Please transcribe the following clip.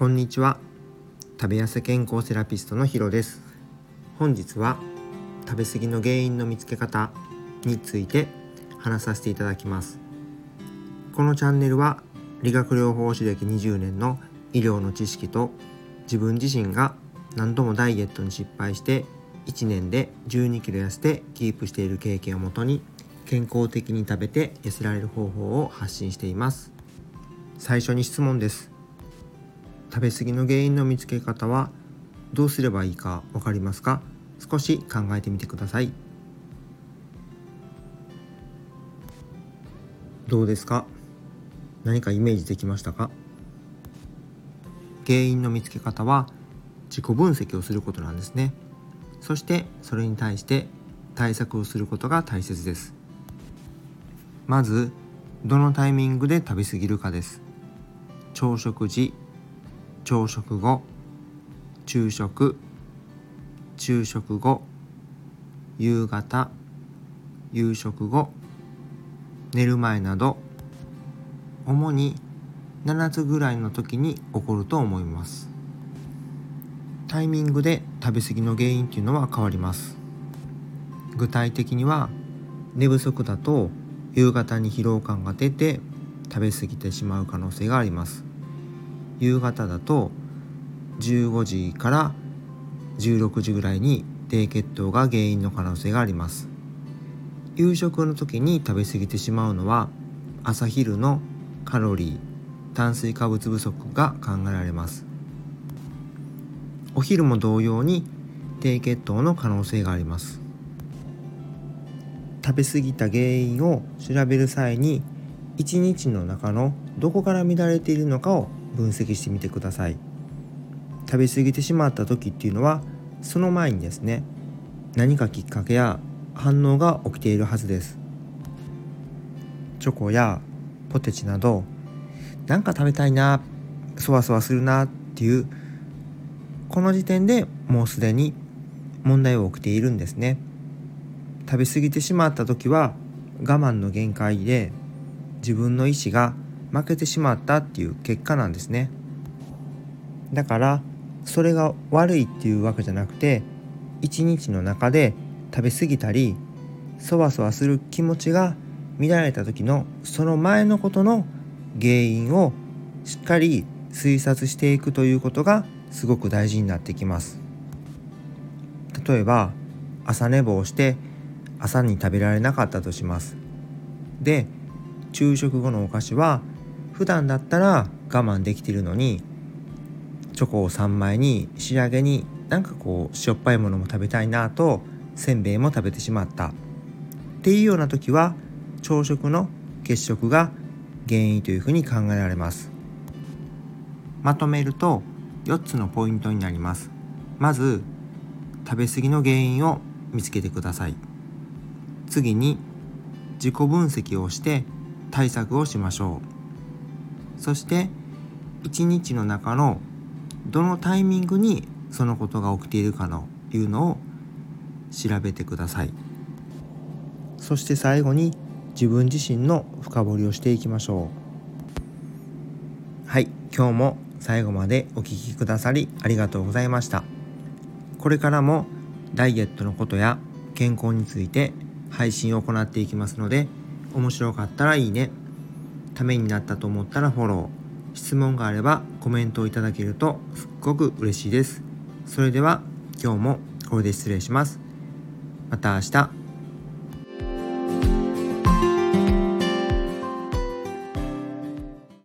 こんにちは。食べ痩せ健康セラピストのヒロです。本日は食べ過ぎの原因の見つけ方について話させていただきます。このチャンネルは理学療法士歴20年の医療の知識と自分自身が何度もダイエットに失敗して1年で12キロ痩せてキープしている経験をもとに健康的に食べて痩せられる方法を発信しています。最初に質問です。食べ過ぎの原因の見つけ方はどうすればいいか分かりますか？少し考えてみてください。どうですか？何かイメージできましたか？原因の見つけ方は自己分析をすることなんですね。そしてそれに対して対策をすることが大切です。まずどのタイミングで食べ過ぎるかです。朝食時朝食後。昼食。昼食後。夕方。夕食後。寝る前など。主に7つぐらいの時に起こると思います。タイミングで食べ過ぎの原因っていうのは変わります。具体的には寝不足だと夕方に疲労感が出て食べ過ぎてしまう可能性があります。夕方だと15時から16時ぐらいに低血糖が原因の可能性があります。夕食の時に食べ過ぎてしまうのは朝昼のカロリー炭水化物不足が考えられます。お昼も同様に低血糖の可能性があります。食べ過ぎた原因を調べる際に1日の中のどこから乱れているのかを分析してみてください。食べ過ぎてしまった時っていうのはその前にですね何かきっかけや反応が起きているはずです。チョコやポテチなどなんか食べたいなそわそわするなっていうこの時点でもうすでに問題は起きているんですね。食べ過ぎてしまった時は我慢の限界で自分の意思が負けてしまったっていう結果なんですね。だからそれが悪いっていうわけじゃなくて一日の中で食べ過ぎたりそわそわする気持ちが乱れた時のその前のことの原因をしっかり推察していくということがすごく大事になってきます。例えば朝寝坊して朝に食べられなかったとします。で昼食後のお菓子は普段だったら我慢できてるのにチョコを3枚に仕上げになんかこうしょっぱいものも食べたいなとせんべいも食べてしまった。っていうような時は朝食の欠食が原因というふうに考えられます。まとめると4つのポイントになります。まず食べ過ぎの原因を見つけてください。次に自己分析をして対策をしましょう。そして一日の中のどのタイミングにそのことが起きているかのいうのを調べてください。そして最後に自分自身の深掘りをしていきましょう。はい今日も最後までお聴きくださりありがとうございました。これからもダイエットのことや健康について配信を行っていきますので面白かったらいいね。ためになったと思ったらフォロー。質問があればコメントをいただけるとすっごく嬉しいです。それでは今日もこれで失礼します。また明日。